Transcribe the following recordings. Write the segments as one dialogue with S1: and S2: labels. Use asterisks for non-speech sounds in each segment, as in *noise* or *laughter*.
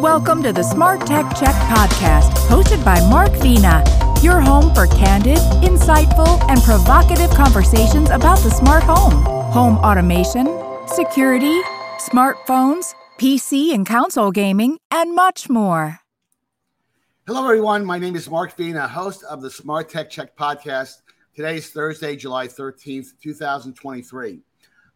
S1: Welcome to the Smart Tech Check podcast, hosted by Mark Vena, your home for candid, insightful, and provocative conversations about the smart home, home automation, security, smartphones, PC and console gaming, and much more.
S2: Hello, everyone. My name is Mark Vena, host of the Smart Tech Check podcast. Today is Thursday, July 13th, 2023.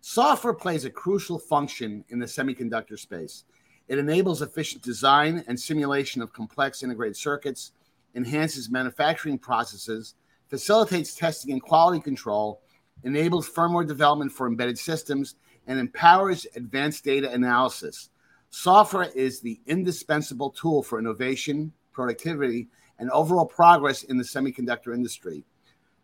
S2: Software plays a crucial function in the semiconductor space. It enables efficient design and simulation of complex integrated circuits, enhances manufacturing processes, facilitates testing and quality control, enables firmware development for embedded systems, and empowers advanced data analysis. Software is the indispensable tool for innovation, productivity, and overall progress in the semiconductor industry.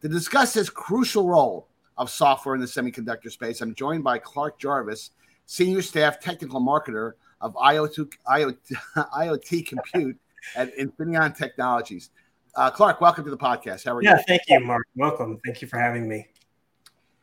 S2: To discuss this crucial role, of software in the semiconductor space. I'm joined by Clark Jarvis, Senior Staff Technical Marketer of IoT, IoT, *laughs* IoT Compute at Infineon Technologies. Uh, Clark, welcome to the podcast. How are
S3: yeah, you? Yeah, thank you, Mark. Welcome. Thank you for having me.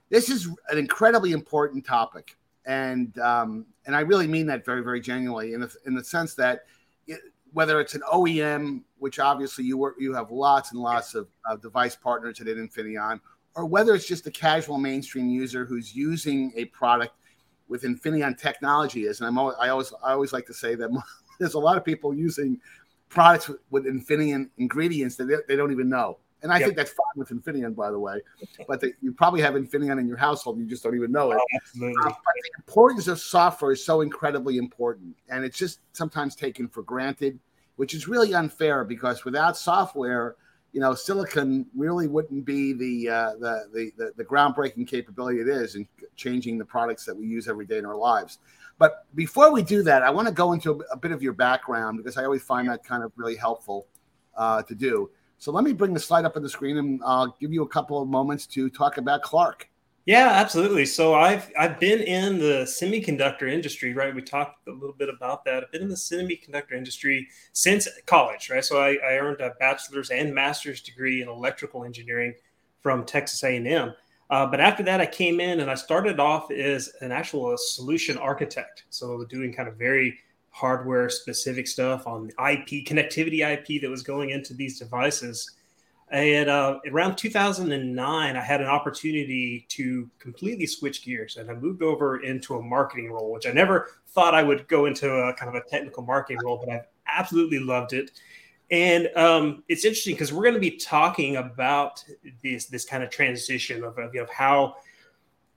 S2: This is an incredibly important topic, and um, and I really mean that very, very genuinely in the, in the sense that it, whether it's an OEM, which obviously you work, you have lots and lots of, of device partners at Infineon, or whether it's just a casual mainstream user who's using a product with Infineon technology is. And I'm always, I always I always like to say that *laughs* there's a lot of people using products with, Infineon ingredients that they, they, don't even know. And I yep. think that's fine with Infineon, by the way. But the, you probably have Infineon in your household, you just don't even know it. Oh, absolutely. Uh, but the importance of software is so incredibly important, and it's just sometimes taken for granted, which is really unfair because without software, you know, silicon really wouldn't be the, uh, the, the, the, the groundbreaking capability it is in changing the products that we use every day in our lives. But before we do that, I want to go into a, bit of your background because I always find that kind of really helpful uh, to do. So let me bring the slide up on the screen and I'll give you a couple of moments to talk about Clark.
S3: Yeah, absolutely. So I've I've been in the semiconductor industry, right? We talked a little bit about that. I've been in the semiconductor industry since college, right? So I, I earned a bachelor's and master's degree in electrical engineering from Texas A&M. Uh, but after that, I came in and I started off as an actual solution architect. So doing kind of very hardware specific stuff on IP connectivity IP that was going into these devices. And uh, around 2009, I had an opportunity to completely switch gears and I moved over into a marketing role, which I never thought I would go into a kind of a technical marketing role, but I've absolutely loved it. And um, it's interesting because we're going to be talking about this this kind of transition of, of, how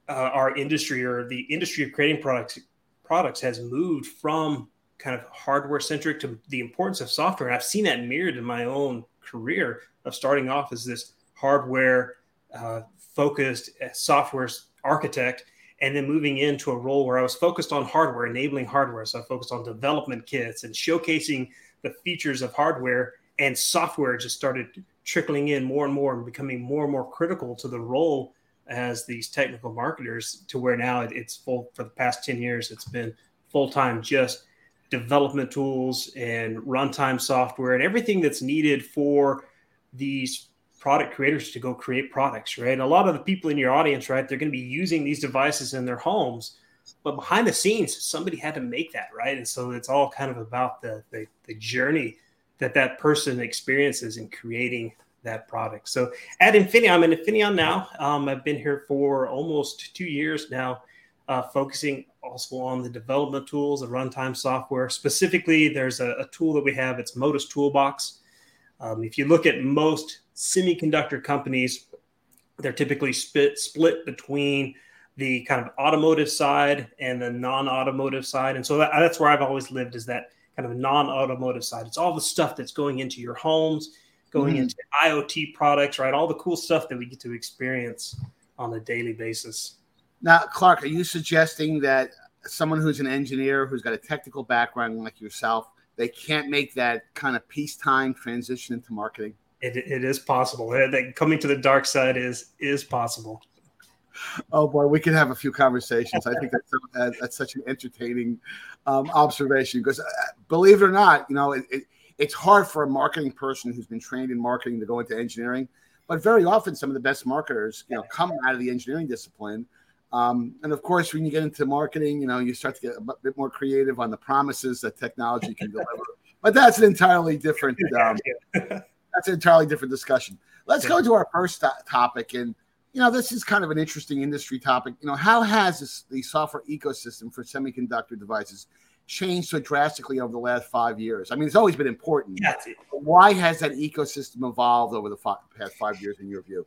S3: uh, our industry or the industry of creating products products has moved from kind of hardware centric to the importance of software. And I've seen that mirrored in my own career of starting off as this hardware uh, focused uh, software architect and then moving into a role where I was focused on hardware, enabling hardware. So I focused on development kits and showcasing the features of hardware, and software just started trickling in more and more and becoming more and more critical to the role as these technical marketers to where now it's full for the past 10 years it's been full-time just development tools and runtime software and everything that's needed for these product creators to go create products, right? And a lot of the people in your audience, right, they're going to be using these devices in their homes, but behind the scenes, somebody had to make that, right? And so it's all kind of about the the, the journey that that person experiences in creating that product. So at Infineon, I'm in Infineon now. Um, I've been here for almost two years now, uh, focusing also on the development tools, the runtime software. Specifically, there's a, a tool that we have. It's Modus Toolbox. Um, if you look at most semiconductor companies, they're typically split split between the kind of automotive side and the non-automotive side, and so that, that's where I've always lived is that kind of non-automotive side. It's all the stuff that's going into your homes, going mm-hmm. into IoT products, right? All the cool stuff that we get to experience on a daily basis.
S2: Now, Clark, are you suggesting that someone who's an engineer who's got a technical background like yourself they can't make that kind of peacetime transition into marketing.
S3: It, it is possible. That Coming to the dark side is is possible.
S2: Oh boy, we could have a few conversations. I think that's uh, that's such an entertaining um, observation because, uh, believe it or not, you know, it, it, it's hard for a marketing person who's been trained in marketing to go into engineering. But very often, some of the best marketers, you know, come out of the engineering discipline um, and of course, when you get into marketing, you know, you start to get a bit more creative on the promises that technology can deliver. *laughs* but that's an entirely different. Um, *laughs* that's an entirely different discussion. Let's go to our first topic, and you know this is kind of an interesting industry topic. You know, how has this, the software ecosystem for semiconductor devices changed so drastically over the last five years? I mean, it's always been important. Why has that ecosystem evolved over the five, past five years, in your view?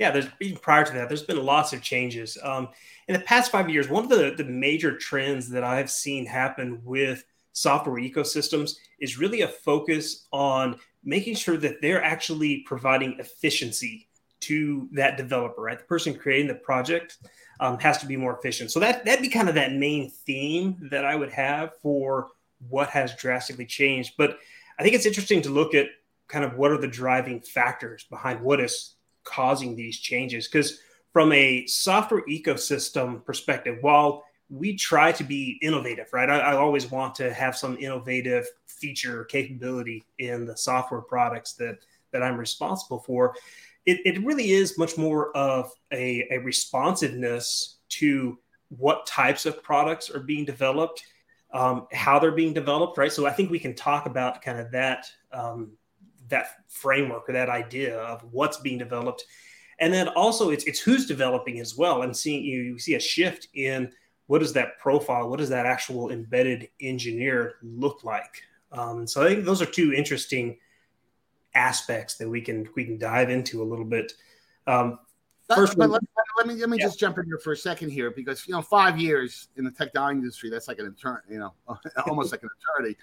S3: Yeah, there's even prior to that, there's been lots of changes. Um, in the past five years, one of the, the major trends that I've seen happen with software ecosystems is really a focus on making sure that they're actually providing efficiency to that developer, right? The person creating the project um, has to be more efficient. So that that'd be kind of that main theme that I would have for what has drastically changed. But I think it's interesting to look at kind of what are the driving factors behind what is causing these changes. Because from a software ecosystem perspective, while we try to be innovative, right? I, I, always want to have some innovative feature capability in the software products that that I'm responsible for. It, it really is much more of a, a responsiveness to what types of products are being developed, um, how they're being developed, right? So I think we can talk about kind of that um, that framework or that idea of what's being developed, and then also it's it's who's developing as well, and seeing you, you see a shift in what does that profile, what does that actual embedded engineer look like? Um, so I think those are two interesting aspects that we can we can dive into a little bit. Um,
S2: first, but, let, let, me let me yeah. just jump in here for a second here because you know five years in the tech industry that's like an eternity, you know, *laughs* almost like an eternity.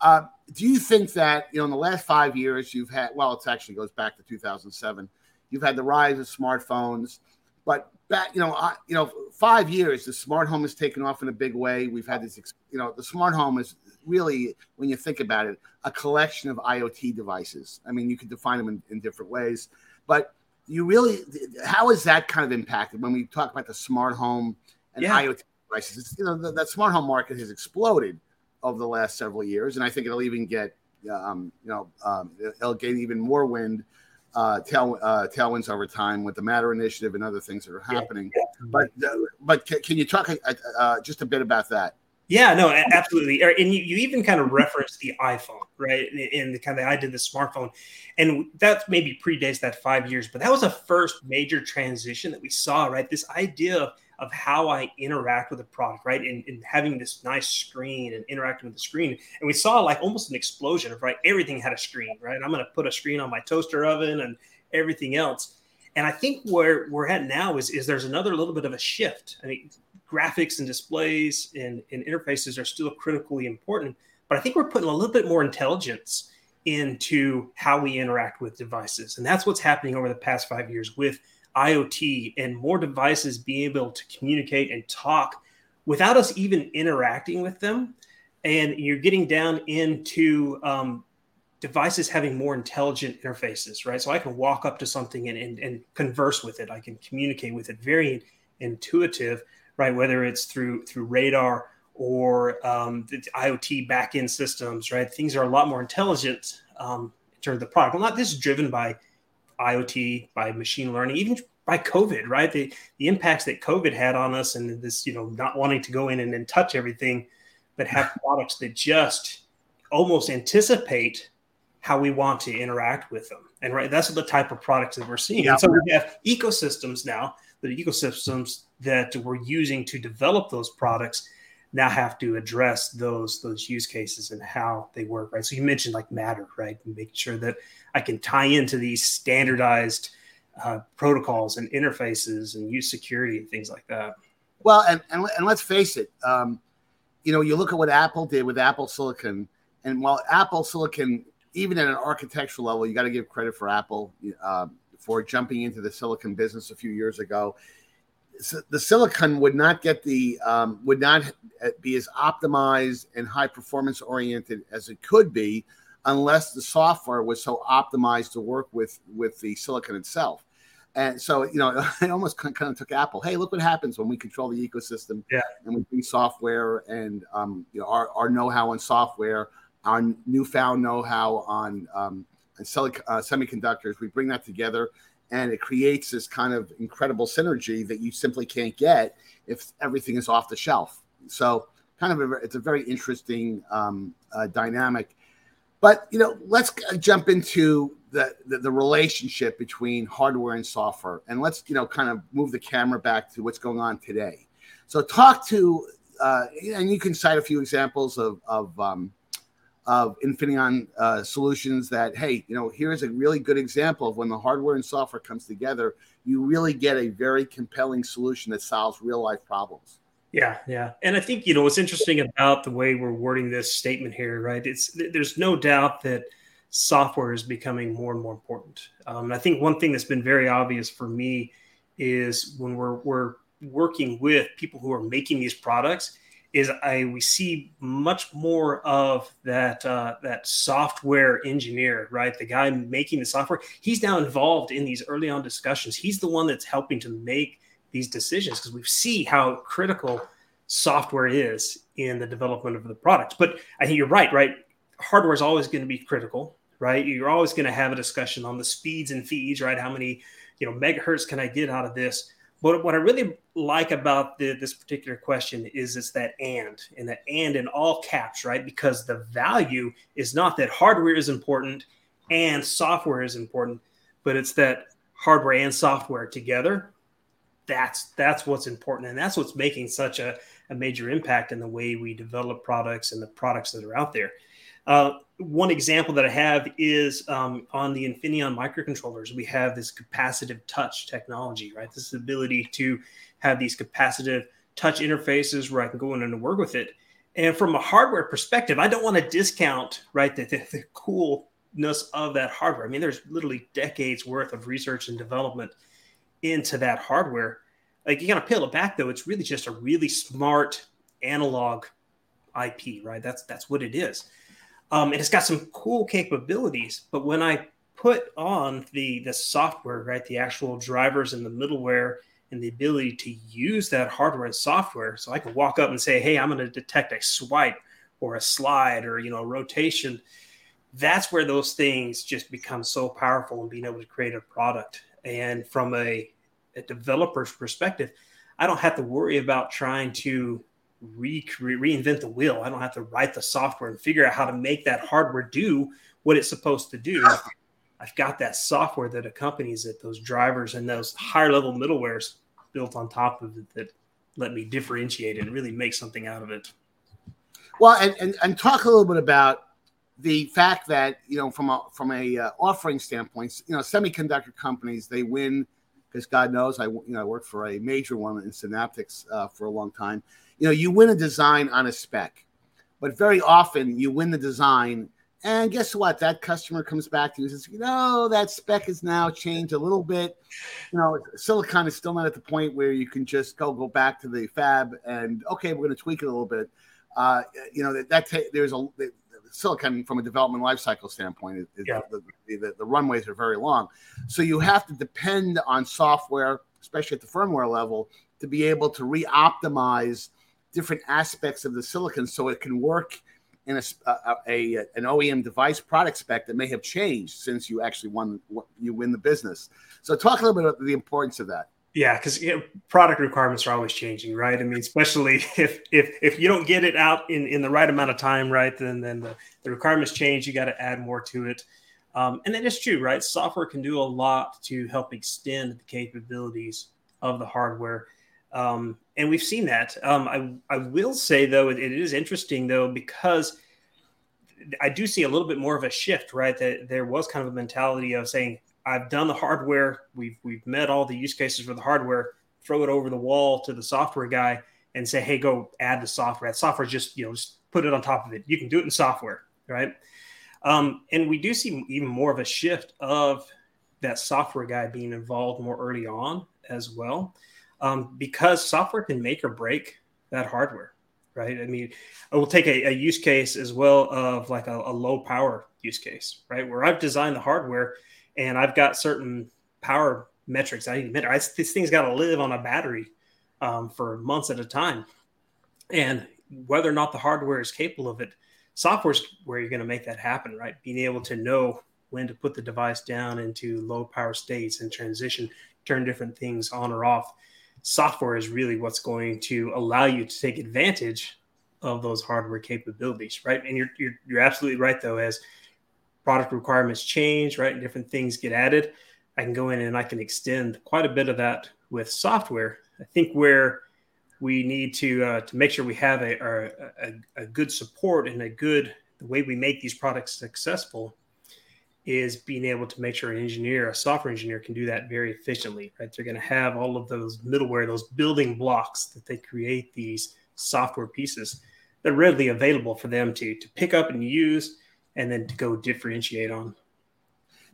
S2: Uh, do you think that you know in the last five years you've had well, it actually goes back to 2007. You've had the rise of smartphones, but back, you know, I, you know, five years, the smart home has taken off in a big way. We've had this, you know, the smart home is really, when you think about it, a collection of IoT devices. I mean, you could define them in, in different ways, but you really, how is that kind of impacted when we talk about the smart home and yeah. IoT devices? It's, you know, the, that smart home market has exploded over the last several years, and I think it'll even get, um, you know, um, it'll gain even more wind uh, tail, uh, tailwinds over time with the Matter Initiative and other things that are happening. Yeah. But but can you talk uh, uh, just a bit about that?
S3: Yeah, no, absolutely. Er, and you, you even kind of referenced the iPhone, right? In the kind of the I did the smartphone, and that maybe predates that five years, but that was a first major transition that we saw, right? This idea of of how I interact with a product, right? And, and, having this nice screen and interacting with the screen. And we saw like almost an explosion of right, everything had a screen, right? I'm going to put a screen on my toaster oven and everything else. And I think where we're at now is, is there's another little bit of a shift. I mean, graphics and displays and, and interfaces are still critically important, but I think we're putting a little bit more intelligence into how we interact with devices. And that's what's happening over the past five years with IoT and more devices being able to communicate and talk without us even interacting with them. And you're getting down into um, devices having more intelligent interfaces, right? So I can walk up to something and, and, and converse with it. I can communicate with it. Very intuitive, right? Whether it's through through radar or um, the IoT backend systems, right? Things are a lot more intelligent um, in terms of the product. Well, not this is driven by IoT, by machine learning, even by COVID, right? The the impacts that COVID had on us and this, you know, not wanting to go in and, and touch everything, but have *laughs* products that just almost anticipate how we want to interact with them. And right, that's the type of products that we're seeing. Yeah. And so we have ecosystems now, the ecosystems that we're using to develop those products now have to address those those use cases and how they work right? So you mentioned like matter right? Making sure that i can tie into these standardized uh, protocols and interfaces and use security and things like that.
S2: Well and and, and let's face it um, you know you look at what apple did with apple silicon and while apple silicon even at an architectural level you got to give credit for apple uh, for jumping into the silicon business a few years ago the silicon would not get the um, would not be as optimized and high performance oriented as it could be unless the software was so optimized to work with with the silicon itself and so you know *laughs* it almost kind of took apple hey look what happens when we control the ecosystem
S3: yeah.
S2: and we bring software and um, you know our, our know-how on software our newfound know-how on um, on uh, semiconductors we bring that together and it creates this kind of incredible synergy that you simply can't get if everything is off the shelf. So, kind of, a, it's a very interesting um, uh, dynamic. But you know, let's jump into the, the, the relationship between hardware and software, and let's you know kind of move the camera back to what's going on today. So talk to, uh, and you can cite a few examples of of um, of Infineon uh, solutions that hey, you know, here's a really good example of when the hardware and software comes together, you really get a very compelling solution that solves real life problems.
S3: Yeah, yeah, and I think you know what's interesting about the way we're wording this statement here, right? It's there's no doubt that software is becoming more and more important. Um, I think one thing that's been very obvious for me is when we're we're working with people who are making these products, is I we see much more of that uh, that software engineer, right? The guy making the software. He's now involved in these early on discussions. He's the one that's helping to make these decisions because we see how critical software is in the development of the products. But I think you're right, right? Hardware is always going to be critical, right? You're always going to have a discussion on the speeds and feeds, right? How many, you know, megahertz can I get out of this? But what I really like about the, this particular question is it's that and and that and in all caps, right? Because the value is not that hardware is important and software is important, but it's that hardware and software together that's that's what's important and that's what's making such a, a major impact in the way we develop products and the products that are out there uh, one example that i have is um, on the infineon microcontrollers we have this capacitive touch technology right this ability to have these capacitive touch interfaces where i can go in and work with it and from a hardware perspective i don't want to discount right the, the, the coolness of that hardware i mean there's literally decades worth of research and development into that hardware. Like you gotta peel it back though, it's really just a really smart analog IP, right? That's that's what it is. Um, and it's got some cool capabilities. But when I put on the the software, right, the actual drivers and the middleware and the ability to use that hardware and software, so I can walk up and say, "Hey, I'm going to detect a swipe or a slide or you know a rotation." That's where those things just become so powerful and being able to create a product. And from a, a developer's perspective, I don't have to worry about trying to re- reinvent the wheel. I don't have to write the software and figure out how to make that hardware do what it's supposed to do. I've got that software that accompanies it, those drivers and those higher level middlewares built on top of it that let me differentiate and really make something out of it.
S2: Well, and, and, and talk a little bit about the fact that you know from a from a uh, offering standpoint, you know, semiconductor companies they win because God knows I you know I worked for a major one in Synaptics uh, for a long time. You know, you win a design on a spec, but very often you win the design, and guess what? That customer comes back to you and says, you know, that spec has now changed a little bit. You know, silicon is still not at the point where you can just go go back to the fab and okay, we're going to tweak it a little bit. Uh, you know that, that ta- there's a silicon from a development lifecycle standpoint is, is yeah. the, the, the, runways are very long so you have to depend on software especially at the firmware level to be able to re-optimize different aspects of the silicon so it can work in a, a, a, an OEM device product spec that may have changed since you actually won you win the business. So talk a little bit about the importance of that.
S3: Yeah, because you know, product requirements are always changing, right? I mean, especially *laughs* if if if you don't get it out in, in the right amount of time, right, then then the, the requirements change. You got to add more to it, um, and that is true, right? Software can do a lot to help extend the capabilities of the hardware, um, and we've seen that. Um, I I will say though, it, it is interesting though because I do see a little bit more of a shift, right? That there was kind of a mentality of saying I've done the hardware. We've we've met all the use cases for the hardware. Throw it over the wall to the software guy and say, "Hey, go add the software." That software just you know just put it on top of it. You can do it in software, right? Um, and we do see even more of a shift of that software guy being involved more early on as well, um, because software can make or break that hardware, right? I mean, I will take a, a use case as well of like a, a low power use case, right, where I've designed the hardware and I've got certain power metrics I need to measure. this thing's got to live on a battery um, for months at a time, and whether or not the hardware is capable of it, software's where you're going to make that happen, right? Being able to know when to put the device down into low power states and transition, turn different things on or off. Software is really what's going to allow you to take advantage of those hardware capabilities, right? And you're you're, you're absolutely right though, as product requirements change, right? And different things get added. I can go in and I can extend quite a bit of that with software. I think where we need to uh, to make sure we have a, a, a good support and a good the way we make these products successful is being able to make sure an engineer, a software engineer, can do that very efficiently. Right? They're going to have all of those middleware, those building blocks that they create these software pieces that are readily available for them to to pick up and use, and then to go differentiate on.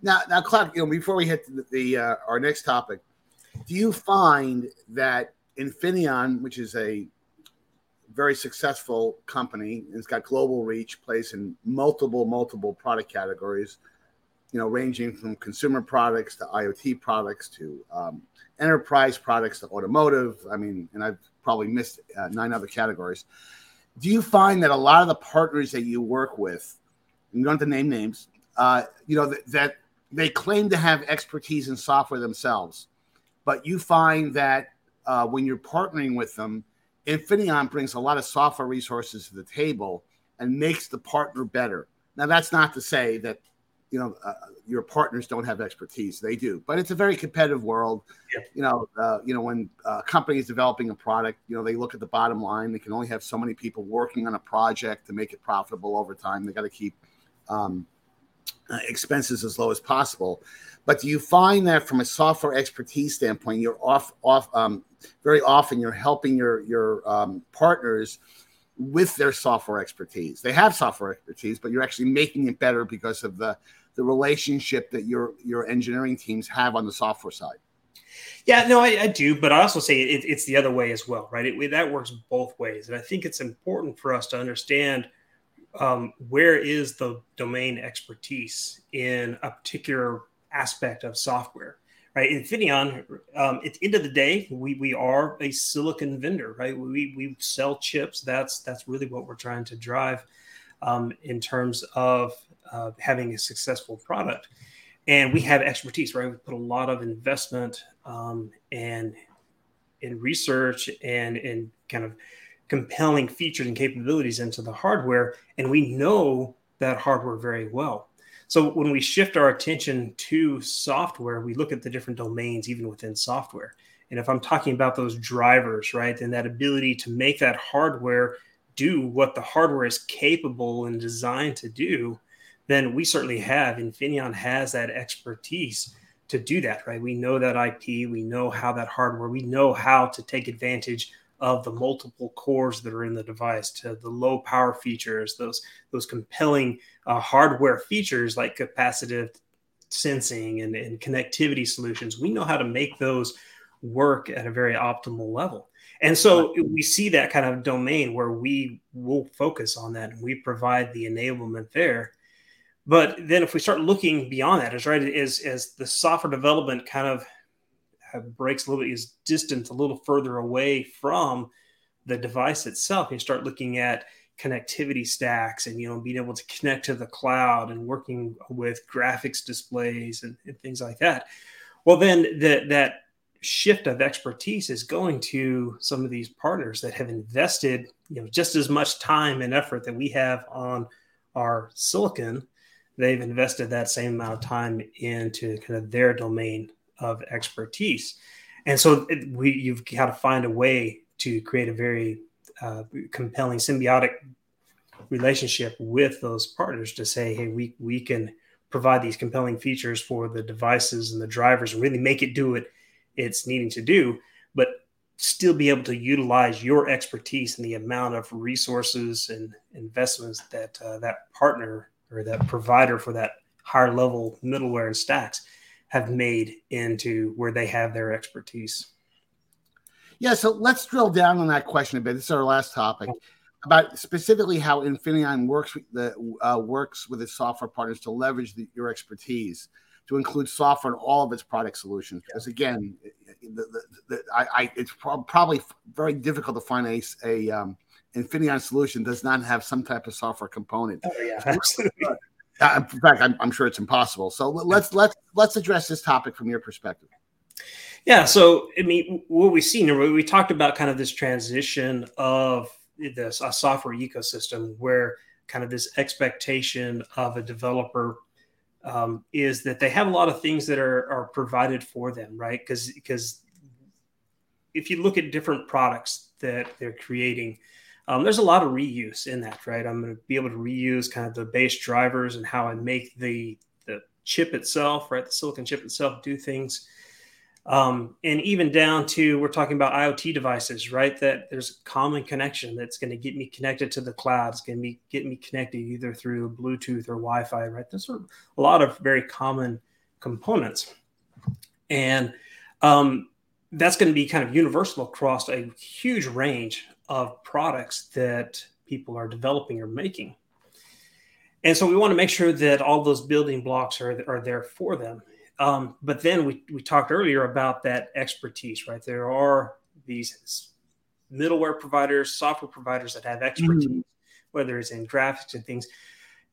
S2: Now, now, Clark, you know, before we hit the, the uh, our next topic, do you find that Infineon, which is a very successful company, it's got global reach, plays in multiple, multiple product categories, you know, ranging from consumer products to IoT products to um, enterprise products to automotive. I mean, and I've probably missed uh, nine other categories. Do you find that a lot of the partners that you work with, you don't have to name names, uh, you know, that, that they claim to have expertise in software themselves, but you find that uh, when you're partnering with them, Infineon brings a lot of software resources to the table and makes the partner better. Now, that's not to say that you know uh, your partners don't have expertise; they do. But it's a very competitive world. Yeah. You know, uh, you know when a company is developing a product, you know they look at the bottom line. They can only have so many people working on a project to make it profitable over time. They got to keep um, uh, expenses as low as possible. But do you find that from a software expertise standpoint, you're off off um, very often you're helping your your um, partners with their software expertise. They have software expertise, but you're actually making it better because of the the relationship that your your engineering teams have on the software side.
S3: Yeah, no, I, I do, but I also say it, it's the other way as well, right? It, that works both ways, and I think it's important for us to understand um, where is the domain expertise in a particular aspect of software right? Infineon, um, at the end of the day, we we are a silicon vendor, right? We we sell chips. That's that's really what we're trying to drive um, in terms of uh, having a successful product. And we have expertise, right? We put a lot of investment um, and in research and in kind of compelling features and capabilities into the hardware, and we know that hardware very well. So when we shift our attention to software, we look at the different domains even within software. And if I'm talking about those drivers, right, and that ability to make that hardware do what the hardware is capable and designed to do, then we certainly have. Infineon has that expertise to do that, right? We know that IP, we know how that hardware, we know how to take advantage of the multiple cores that are in the device to the low power features, those those compelling uh, hardware features like capacitive sensing and, and connectivity solutions. We know how to make those work at a very optimal level. And so we see that kind of domain where we will focus on that and we provide the enablement there. But then if we start looking beyond that, as right, as, as the software development kind of uh, breaks a little bit is distant a little further away from the device itself you start looking at connectivity stacks and you know being able to connect to the cloud and working with graphics displays and, and things like that. Well then that that shift of expertise is going to some of these partners that have invested you know just as much time and effort that we have on our silicon they've invested that same amount of time into kind of their domain of expertise. And so it, we, you've got to find a way to create a very uh, compelling symbiotic relationship with those partners to say, hey, we, we can provide these compelling features for the devices and the drivers and really make it do what it's needing to do, but still be able to utilize your expertise and the amount of resources and investments that uh, that partner or that provider for that higher level middleware and stacks have made into where they have their expertise.
S2: Yeah, so let's drill down on that question a bit. This is our last topic about specifically how Infineon works with the uh, works with its software partners to leverage the, your expertise to include software in all of its product solutions. Because again, the, the, the, I, I, it's pro- probably very difficult to find a, a um, Infineon solution does not have some type of software component.
S3: Oh yeah, absolutely. *laughs*
S2: Uh, in fact, I'm, I'm, sure it's impossible. So let's let's let's address this topic from your perspective.
S3: Yeah. So I mean, what we've seen, we talked about kind of this transition of this a software ecosystem where kind of this expectation of a developer um, is that they have a lot of things that are, are provided for them, right? Because because if you look at different products that they're creating, um, there's a lot of reuse in that, right? I'm going to be able to reuse kind of the base drivers and how I make the the chip itself, right? The silicon chip itself do things um, and even down to we're talking about IoT devices, right? That there's a common connection that's going to get me connected to the cloud. It's going to be get me connected either through Bluetooth or Wi-Fi, right? There's sort of a lot of very common components, and um, that's going to be kind of universal across a huge range of products that people are developing or making. And so we want to make sure that all those building blocks are, are there for them. Um, but then we, we talked earlier about that expertise, right? There are these middleware providers, software providers that have expertise, mm-hmm. whether it's in graphics and things.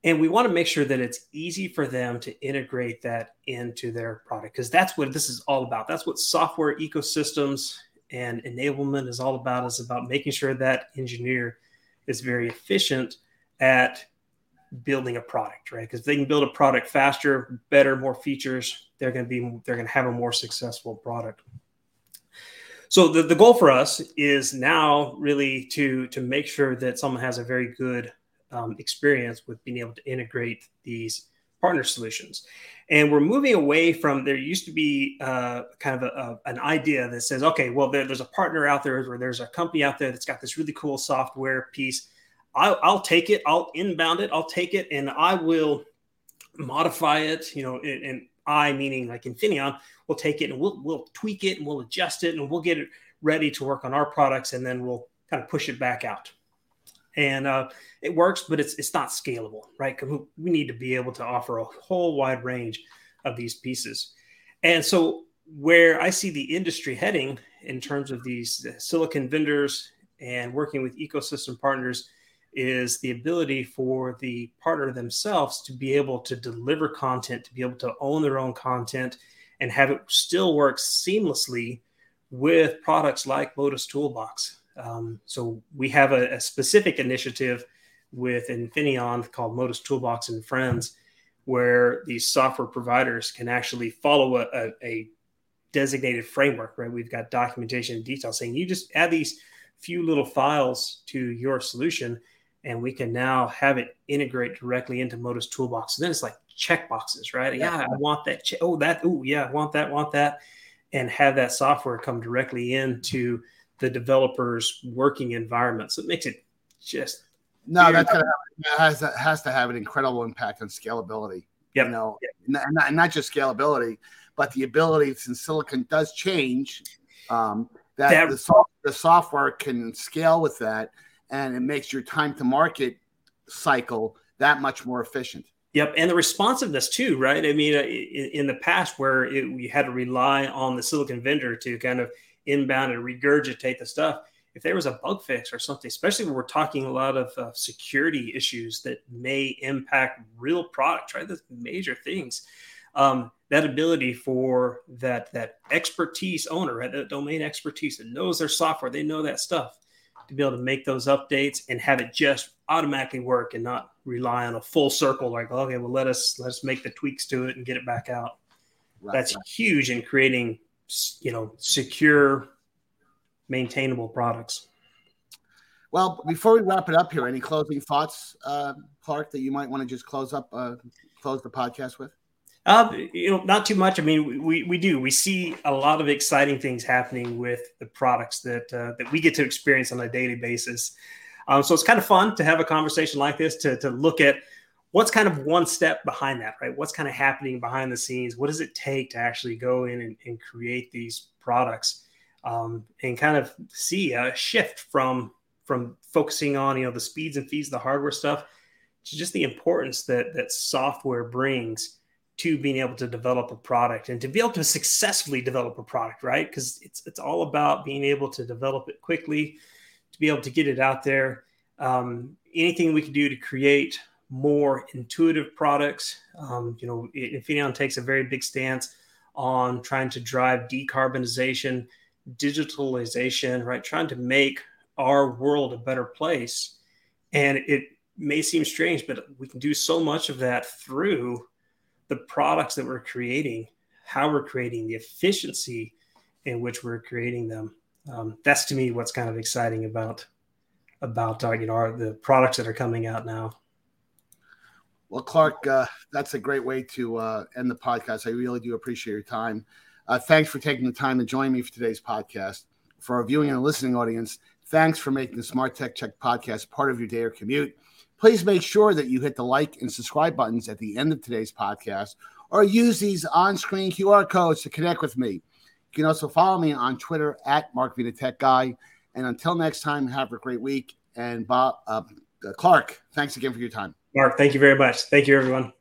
S3: And we want to make sure that it's easy for them to integrate that into their product because that's what this is all about. That's what software ecosystems and enablement is all about, is about making sure that engineer is very efficient at building a product, right? Because they can build a product faster, better, more features, they're going to be they're going to have a more successful product. So the, the goal for us is now really to to make sure that someone has a very good um, experience with being able to integrate these partner solutions. And we're moving away from there used to be uh, kind of a, a, an idea that says, okay, well, there, there's a partner out there or there's a company out there that's got this really cool software piece I'll, I'll take it, I'll inbound it, I'll take it, and I will modify it. You know, and, and I meaning like Infineon will take it and we'll we'll tweak it and we'll adjust it and we'll get it ready to work on our products, and then we'll kind of push it back out. And uh, it works, but it's it's not scalable, right? We need to be able to offer a whole wide range of these pieces. And so, where I see the industry heading in terms of these silicon vendors and working with ecosystem partners is the ability for the partner themselves to be able to deliver content, to be able to own their own content, and have it still work seamlessly with products like Modus Toolbox. Um, so we have a, a, specific initiative with Infineon called Modus Toolbox and Friends, where these software providers can actually follow a, a, a designated framework. Right, we've got documentation and detail saying you just add these few little files to your solution and we can now have it integrate directly into Modus Toolbox. So then it's like check boxes, right? Yeah, yeah I want that. Che- oh, that. Oh, yeah, I want that. Want that, and have that software come directly into the developer's working environment. So it makes it just
S2: no. That's gonna have, has has to have an incredible impact on scalability. Yep. You know, yep. and, not, not just scalability, but the ability since silicon does change. Um, that, that the, soft, the software can scale with that and it makes your time to market cycle that much more efficient.
S3: Yep, and the responsiveness too, right? I mean, uh, in, in the past where it, we had to rely on the silicon vendor to kind of inbound and regurgitate the stuff, if there was a bug fix or something, especially when we're talking a lot of uh, security issues that may impact real products, right? Those major things. Um, that ability for that that expertise owner, right? That domain expertise that knows their software, they know that stuff to be able to make those updates and have it just automatically work and not rely on a full circle like okay well let us let's make the tweaks to it and get it back out right, that's right. huge in creating you know secure maintainable products
S2: well before we wrap it up here any closing thoughts uh, clark that you might want to just close up uh, close the podcast with
S3: uh, you know, not too much. I mean, we, we do. We see a lot of exciting things happening with the products that uh, that we get to experience on a daily basis. Um, so it's kind of fun to have a conversation like this to to look at what's kind of one step behind that, right? What's kind of happening behind the scenes? What does it take to actually go in and, and create these products um, and kind of see a shift from from focusing on you know the speeds and feeds, the hardware stuff, to just the importance that that software brings to being able to develop a product and to be able to successfully develop a product, right? Because it's it's all about being able to develop it quickly, to be able to get it out there. Um, anything we can do to create more intuitive products. Um, you know, Infineon takes a very big stance on trying to drive decarbonization, digitalization, right? Trying to make our world a better place. And it may seem strange, but we can do so much of that through the products that we're creating, how we're creating the efficiency in which we're creating them. Um, that's to me what's kind of exciting about about uh, you know our, the products that are coming out now.
S2: Well, Clark, uh, that's a great way to uh, end the podcast. I really do appreciate your time. Uh, thanks for taking the time to join me for today's podcast. For our viewing and listening audience, thanks for making the Smart Tech Check podcast part of your day or commute. Please make sure that you hit the like and subscribe buttons at the end of today's podcast or use these on screen QR codes to connect with me. You can also follow me on Twitter at Mark Vena Tech Guy. And until next time, have a great week. And Bob uh, Clark, thanks again for your time.
S3: Mark, thank you very much. Thank you, everyone.